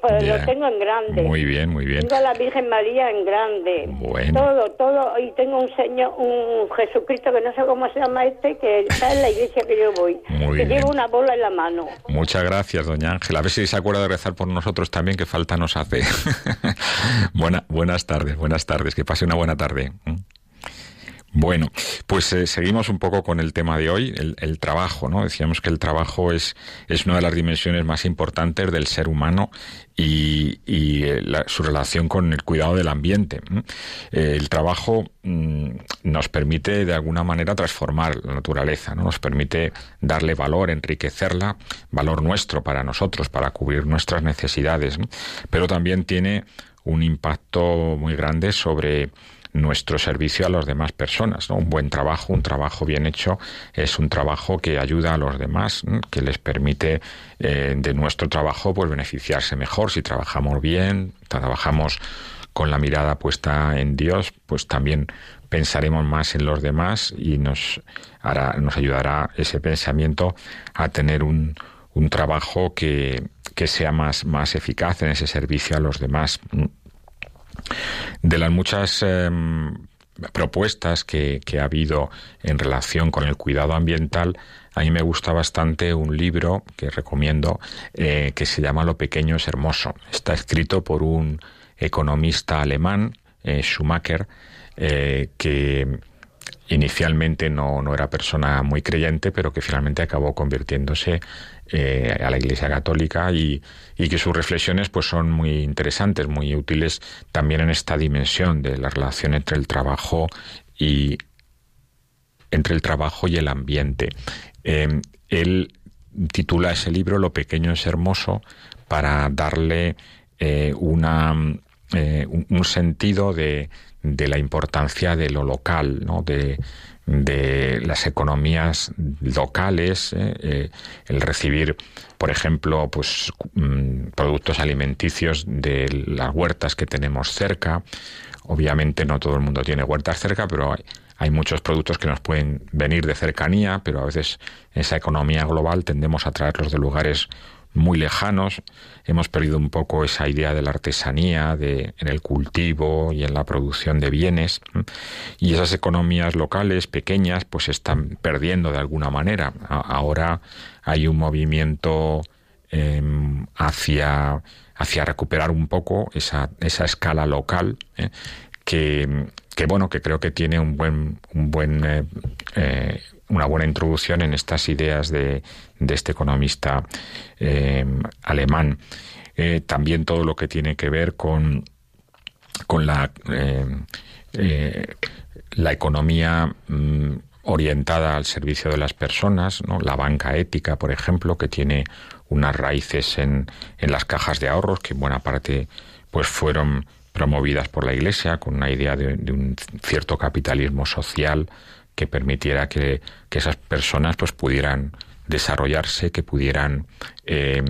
pues lo tengo en grande. Muy bien, muy bien. Tengo a la Virgen María en grande. Bueno. Todo, todo. Y tengo un Señor, un Jesucristo que no sé cómo se llama este, que está en la iglesia que yo voy. Muy que lleva una bola en la mano. Muchas gracias, doña Ángela. A ver si se acuerda de rezar por nosotros también, que falta nos hace. Buena, buenas tardes, buenas tardes. Que pase una buena tarde. Bueno, pues eh, seguimos un poco con el tema de hoy, el, trabajo, ¿no? Decíamos que el trabajo es, es una de las dimensiones más importantes del ser humano y, eh, su relación con el cuidado del ambiente. Eh, el trabajo mm, nos permite de alguna manera transformar la naturaleza, ¿no? Nos permite darle valor, enriquecerla, valor nuestro para nosotros, para cubrir nuestras necesidades, pero también tiene un impacto muy grande sobre nuestro servicio a las demás personas. ¿no? Un buen trabajo, un trabajo bien hecho, es un trabajo que ayuda a los demás, que les permite eh, de nuestro trabajo pues beneficiarse mejor. Si trabajamos bien, trabajamos con la mirada puesta en Dios, pues también pensaremos más en los demás y nos hará, nos ayudará ese pensamiento a tener un, un trabajo que, que sea más, más eficaz en ese servicio a los demás. De las muchas em, propuestas que, ha habido en relación con el cuidado ambiental, a mí me gusta bastante un libro que recomiendo eh, que se llama Lo pequeño es hermoso. Está escrito por un economista alemán, eh, Schumacher, eh, que inicialmente no, no, era persona muy creyente, pero que finalmente acabó convirtiéndose eh, a la Iglesia Católica y, y, que sus reflexiones pues son muy interesantes, muy útiles también en esta dimensión de la relación entre el trabajo y entre el trabajo y el ambiente. Eh, él titula ese libro Lo pequeño es hermoso para darle eh, una, un sentido de, de la importancia de lo local, ¿no? de, de las economías locales, ¿eh? Eh, el recibir, por ejemplo, pues mm, productos alimenticios de las huertas que tenemos cerca. Obviamente no todo el mundo tiene huertas cerca, pero hay, hay muchos productos que nos pueden venir de cercanía, pero a veces esa economía global tendemos a traerlos de lugares muy lejanos, hemos perdido un poco esa idea de la artesanía, de, en el cultivo y en la producción de bienes, y esas economías locales pequeñas pues están perdiendo de alguna manera. ahora hay un movimiento em, hacia, hacia recuperar un poco esa, esa escala local ¿eh? que, que, bueno que creo que tiene un buen un buen eh, eh, una buena introducción en estas ideas de, de este economista eh, alemán. Eh, también todo lo que tiene que ver con, con la, eh, la economía mm, orientada al servicio de las personas, ¿no? la banca ética, por ejemplo, que tiene unas raíces en, en las cajas de ahorros que en buena parte pues fueron promovidas por la Iglesia con una idea de un cierto capitalismo social que permitiera que, esas personas pues pudieran desarrollarse, que pudieran eh,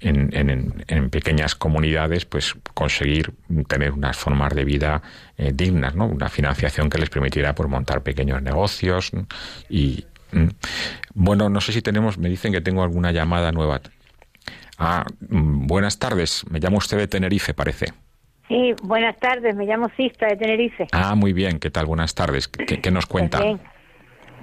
en, pequeñas comunidades pues conseguir tener unas formas de vida eh, dignas, ¿no? Una financiación que les permitiera pues, montar pequeños negocios y mm. bueno, no sé si tenemos, me dicen que tengo alguna llamada nueva. Ah, mm, buenas tardes, me llama usted de Tenerife, parece. Sí, buenas tardes, me llamo Sista de Tenerife. Ah, muy bien, ¿qué tal? Buenas tardes, ¿qué, nos pues cuenta?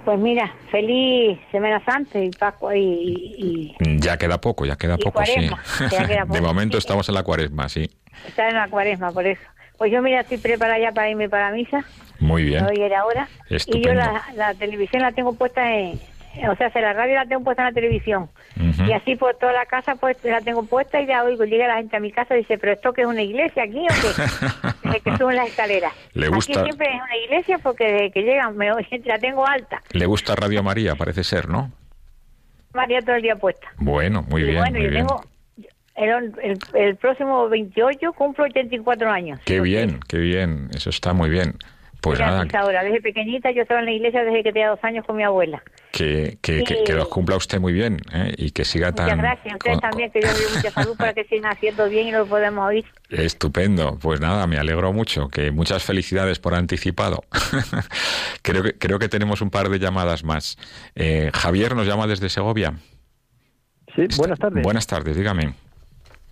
Pues, mira, feliz Semana Santa y Pascua y, Ya queda poco, ya queda poco, sí. de momento estamos en la cuaresma, sí. Está en la cuaresma, por eso. Pues yo, mira, estoy preparada ya para irme para misa. Muy bien. Hoy era hora. Y yo la televisión la tengo puesta en, o sea, si la radio la tengo puesta en la televisión. Y así por toda la casa pues la tengo puesta y ya oigo, llega la gente a mi casa y dice, pero esto que es una iglesia aquí o qué? desde que suben las escaleras. ¿Le gusta? Aquí siempre es una iglesia porque desde que llegan me la tengo alta. Le gusta Radio María, parece ser, ¿no? María todo el día puesta. Bueno, muy bien, bueno, muy bien. Tengo, el, el, próximo 28 cumplo 84 años. Qué bien, qué bien, eso está muy bien. Pues nada. ahora, desde pequeñita yo estaba en la iglesia desde que tenía dos años con mi abuela. Que, que, que, los cumpla usted muy bien ¿eh? y que siga tan... Muchas gracias, ustedes también, que Dios dé mucha salud para que sigan haciendo bien y lo podemos oír. Estupendo, pues nada, me alegro mucho, que muchas felicidades por anticipado. creo, que, creo que tenemos un par de llamadas más. Eh, Javier nos llama desde Segovia. Sí, buenas tardes. Buenas tardes, dígame.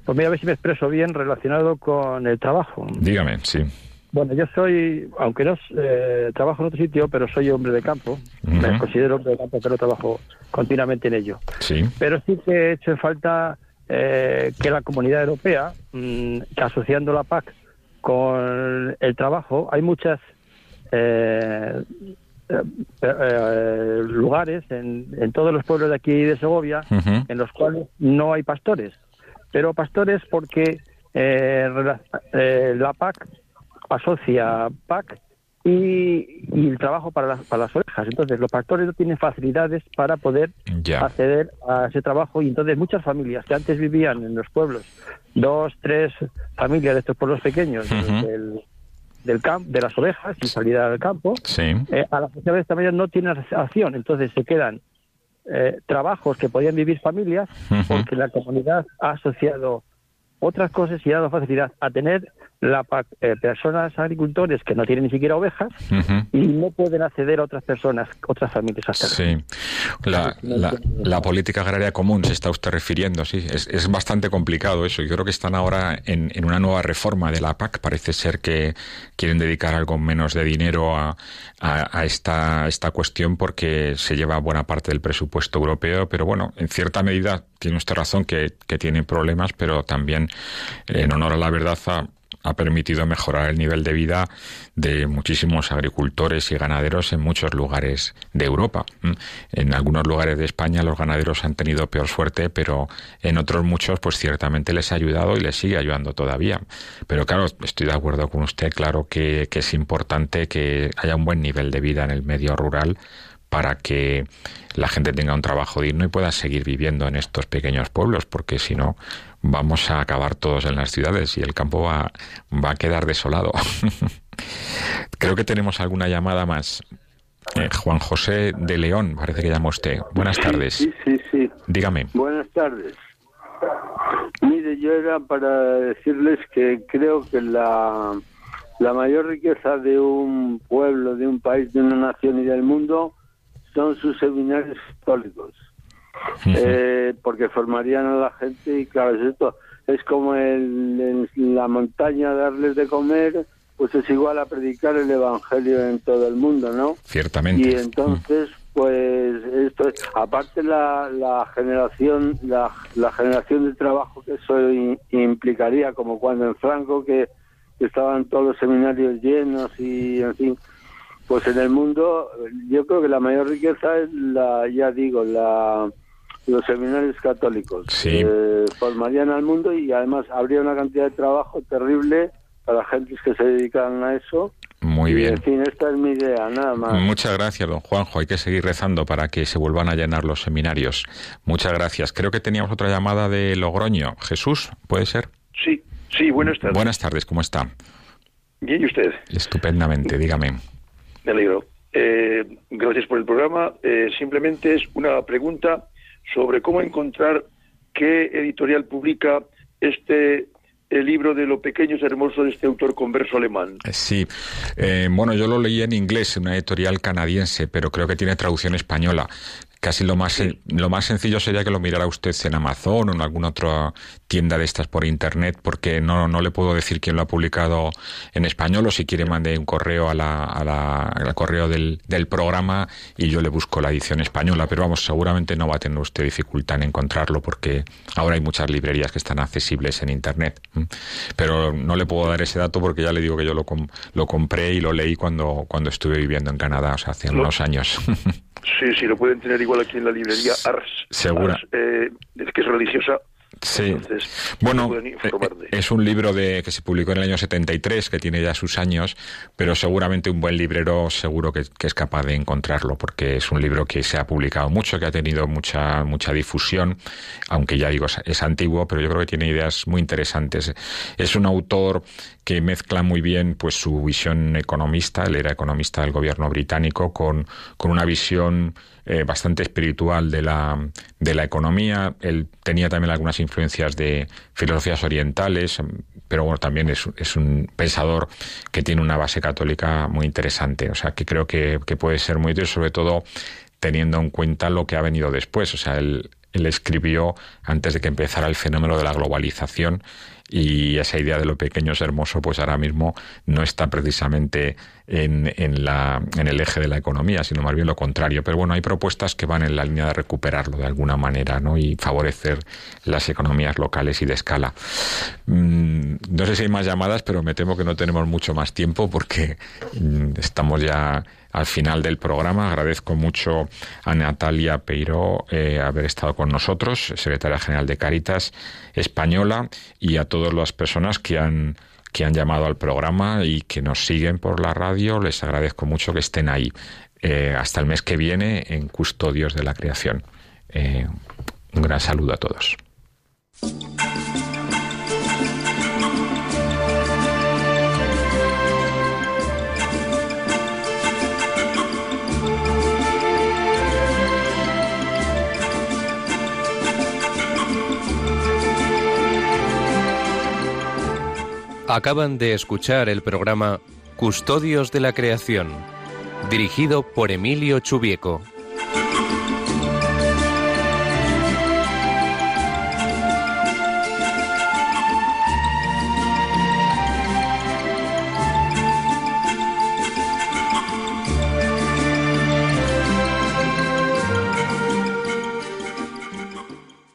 Pues mira, a ver si me expreso bien relacionado con el trabajo. Dígame, sí. Bueno, yo soy, aunque no eh, trabajo en otro sitio, pero soy hombre de campo. Me considero hombre de campo, pero trabajo continuamente en ello. Sí. Pero sí que he hecho en falta eh, que la comunidad europea, mm, asociando la PAC con el trabajo, hay muchas eh, lugares en, todos los pueblos de aquí de Segovia en los cuales no hay pastores. Pero pastores porque la PAC asocia PAC y, el trabajo para las, para las ovejas. Entonces, los pastores no tienen facilidades para poder acceder a ese trabajo y entonces muchas familias que antes vivían en los pueblos, dos, tres familias de estos pueblos pequeños del, del campo, de las ovejas y salida al campo, eh, a las sociedades también no tienen acción. Entonces, se quedan eh, trabajos que podían vivir familias porque la comunidad ha asociado otras cosas y ha dado facilidad a tener la eh, personas agricultores que no tienen ni siquiera ovejas y no pueden acceder a otras personas, otras familias a Sí, la, la, política agraria común se está usted refiriendo, sí, es, es bastante complicado eso. Yo creo que están ahora en, en, una nueva reforma de la PAC. Parece ser que quieren dedicar algo menos de dinero a, a, esta, esta cuestión porque se lleva buena parte del presupuesto europeo, pero bueno, en cierta medida tiene usted razón que, que tiene problemas, pero también en honor a la verdad ha ha permitido mejorar el nivel de vida de muchísimos agricultores y ganaderos en muchos lugares de Europa. En algunos lugares de España los ganaderos han tenido peor suerte, pero en otros muchos pues ciertamente les ha ayudado y les sigue ayudando todavía. Pero claro, estoy de acuerdo con usted, claro que, que es importante que haya un buen nivel de vida en el medio rural para que la gente tenga un trabajo digno y pueda seguir viviendo en estos pequeños pueblos, porque si no, vamos a acabar todos en las ciudades y el campo va, va a quedar desolado. Creo que tenemos alguna llamada más. Eh, Juan José de León, parece que llama usted. Buenas tardes. Sí, sí, sí. Dígame. Buenas tardes. Mire, yo era para decirles que creo que la, la mayor riqueza de un pueblo, de un país, de una nación y del mundo son sus seminarios Eh, porque formarían a la gente y claro, es esto es como en la montaña darles de comer, pues es igual a predicar el evangelio en todo el mundo, ¿no? Ciertamente. Y entonces, pues esto aparte la, la generación la, la generación de trabajo que eso implicaría, como cuando en Franco que estaban todos los seminarios llenos y en fin pues en el mundo yo creo que la mayor riqueza es la, ya digo, la los seminarios católicos. Sí. Eh, formarían al mundo y además habría una cantidad de trabajo terrible para gentes que se dedican a eso. Muy bien. En fin, esta es mi idea, nada más. Muchas gracias, don Juanjo. Hay que seguir rezando para que se vuelvan a llenar los seminarios. Muchas gracias. Creo que teníamos otra llamada de Logroño. Jesús, ¿puede ser? Sí, sí, buenas tardes. Buenas tardes, ¿cómo está? Bien, ¿y usted? Estupendamente, dígame. Me alegro. Eh, gracias por el programa. Eh, simplemente es una pregunta sobre cómo encontrar qué editorial publica este el libro de lo pequeño es hermoso de este autor converso alemán. Sí, eh, bueno, yo lo leí en inglés, en una editorial canadiense, pero creo que tiene traducción española. Casi lo más, lo más sencillo sería que lo mirara usted en Amazon o en alguna otra tienda de estas por internet, porque no, no le puedo decir quién lo ha publicado en español o si quiere mande un correo a la, a la, al correo del, del programa y yo le busco la edición española. Pero vamos, seguramente no va a tener usted dificultad en encontrarlo porque ahora hay muchas librerías que están accesibles en internet. Pero no le puedo dar ese dato porque ya le digo que yo lo, lo compré y lo leí cuando, cuando estuve viviendo en Canadá, o sea, hace unos años. Sí, sí, lo pueden tener igual aquí en la librería Ars. Segura. Eh, que es religiosa. Sí. bueno, eh, es un libro de que se publicó en el año 73, que tiene ya sus años, pero seguramente un buen librero seguro que, es capaz de encontrarlo, porque es un libro que se ha publicado mucho, que ha tenido mucha mucha difusión, aunque ya digo, es antiguo, pero yo creo que tiene ideas muy interesantes. Es un autor que mezcla muy bien pues su visión economista, él era economista del gobierno británico, con, con una visión eh, bastante espiritual de la, de la economía. Él tenía también algunas influencias de filosofías orientales, pero bueno, también es, es un pensador que tiene una base católica muy interesante. O sea, que creo que, que puede ser muy útil, sobre todo teniendo en cuenta lo que ha venido después. O sea, él, él escribió antes de que empezara el fenómeno de la globalización y esa idea de lo pequeño es hermoso, pues ahora mismo no está precisamente en, en, la, en el eje de la economía, sino más bien lo contrario. Pero bueno, hay propuestas que van en la línea de recuperarlo de alguna manera ¿no? y favorecer las economías locales y de escala. Mm, no sé si hay más llamadas, pero me temo que no tenemos mucho más tiempo porque mm, estamos ya al final del programa. Agradezco mucho a Natalia Peiro eh, haber estado con nosotros, secretaria general de Caritas Española, y a todas las personas que han que han llamado al programa y que nos siguen por la radio. Les agradezco mucho que estén ahí. Eh, hasta el mes que viene en Custodios de la Creación. Eh, un gran saludo a todos. Acaban de escuchar el programa Custodios de la Creación, dirigido por Emilio Chubieco.